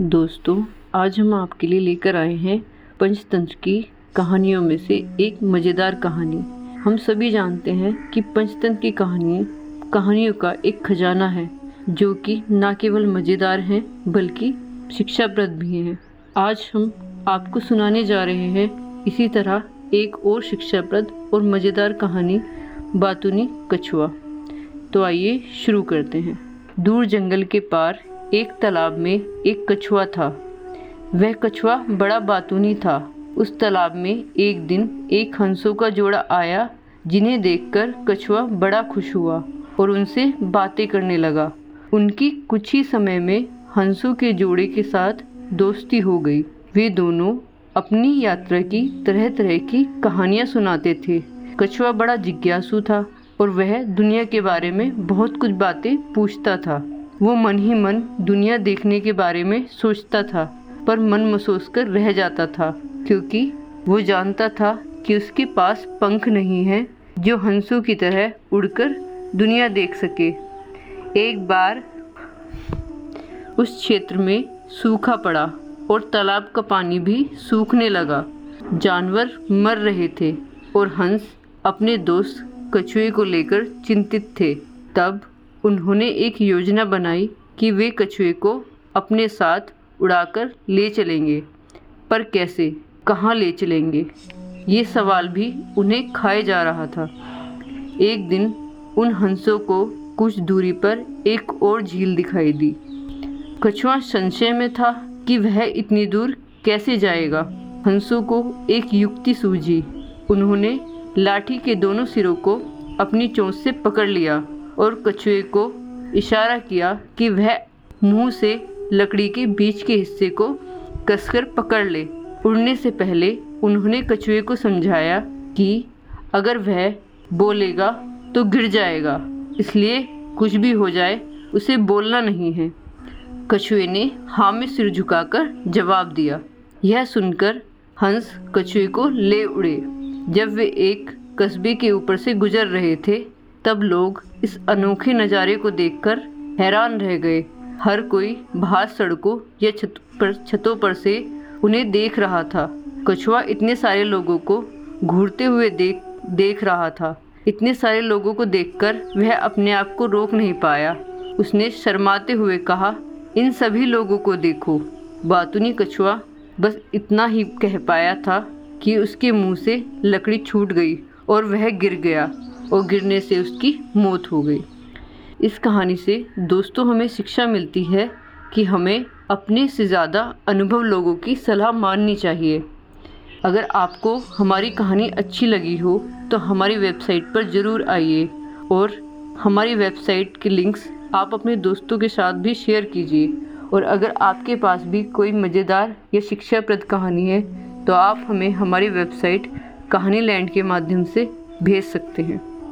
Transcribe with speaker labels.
Speaker 1: दोस्तों, आज हम आपके लिए लेकर आए हैं पंचतंत्र की कहानियों में से एक मज़ेदार कहानी। हम सभी जानते हैं कि पंचतंत्र की कहानी कहानियों का एक खजाना है, जो कि न केवल मज़ेदार हैं, बल्कि शिक्षाप्रद भी हैं। आज हम आपको सुनाने जा रहे हैं इसी तरह एक और शिक्षाप्रद और मज़ेदार कहानी, बातूनी कछुआ। तो आइए शुरू करते हैं। दूर जंगल के पार एक तालाब में एक कछुआ था। वह कछुआ बड़ा बातूनी था। उस तालाब में एक दिन एक हंसों का जोड़ा आया, जिन्हें देखकर कछुआ बड़ा खुश हुआ और उनसे बातें करने लगा। उनकी कुछ ही समय में हंसों के जोड़े के साथ दोस्ती हो गई। वे दोनों अपनी यात्रा की तरह तरह की कहानियाँ सुनाते थे। कछुआ बड़ा जिज्ञासु था और वह दुनिया के बारे में बहुत कुछ बातें पूछता था। वो मन ही मन दुनिया देखने के बारे में सोचता था, पर मन महसूस कर रह जाता था, क्योंकि वो जानता था कि उसके पास पंख नहीं है जो हंसों की तरह उड़कर दुनिया देख सके। एक बार उस क्षेत्र में सूखा पड़ा और तालाब का पानी भी सूखने लगा। जानवर मर रहे थे और हंस अपने दोस्त कछुए को लेकर चिंतित थे। तब उन्होंने एक योजना बनाई कि वे कछुए को अपने साथ उड़ाकर ले चलेंगे। पर कैसे? कहाँ ले चलेंगे? ये सवाल भी उन्हें खाए जा रहा था। एक दिन उन हंसों को कुछ दूरी पर एक और झील दिखाई दी। कछुआ संशय में था कि वह इतनी दूर कैसे जाएगा। हंसों को एक युक्ति सूझी। उन्होंने लाठी के दोनों सिरों को अपनी चोंच से पकड़ लिया। और कछुए को इशारा किया कि वह मुँह से लकड़ी के बीच के हिस्से को कसकर पकड़ ले। उड़ने से पहले उन्होंने कछुए को समझाया कि अगर वह बोलेगा तो गिर जाएगा, इसलिए कुछ भी हो जाए उसे बोलना नहीं है। कछुए ने हाँ में सिर झुकाकर जवाब दिया। यह सुनकर हंस कछुए को ले उड़े। जब वे एक कस्बे के ऊपर से गुजर रहे थे, तब लोग इस अनोखे नज़ारे को देखकर हैरान रह गए। हर कोई बाहर सड़कों या छत पर, छतों पर से उन्हें देख रहा था। कछुआ इतने सारे लोगों को घूरते हुए देख देख रहा था। इतने सारे लोगों को देखकर वह अपने आप को रोक नहीं पाया। उसने शर्माते हुए कहा, इन सभी लोगों को देखो। बातुनी कछुआ, बस इतना ही कह पाया था कि उसके मुँह से लकड़ी छूट गई और वह गिर गया। और गिरने से उसकी मौत हो गई। इस कहानी से दोस्तों हमें शिक्षा मिलती है कि हमें अपने से ज़्यादा अनुभव लोगों की सलाह माननी चाहिए। अगर आपको हमारी कहानी अच्छी लगी हो तो हमारी वेबसाइट पर ज़रूर आइए और हमारी वेबसाइट के लिंक्स आप अपने दोस्तों के साथ भी शेयर कीजिए। और अगर आपके पास भी कोई मज़ेदार या शिक्षाप्रद कहानी है तो आप हमें हमारी वेबसाइट कहानी लैंड के माध्यम से भेज सकते हैं।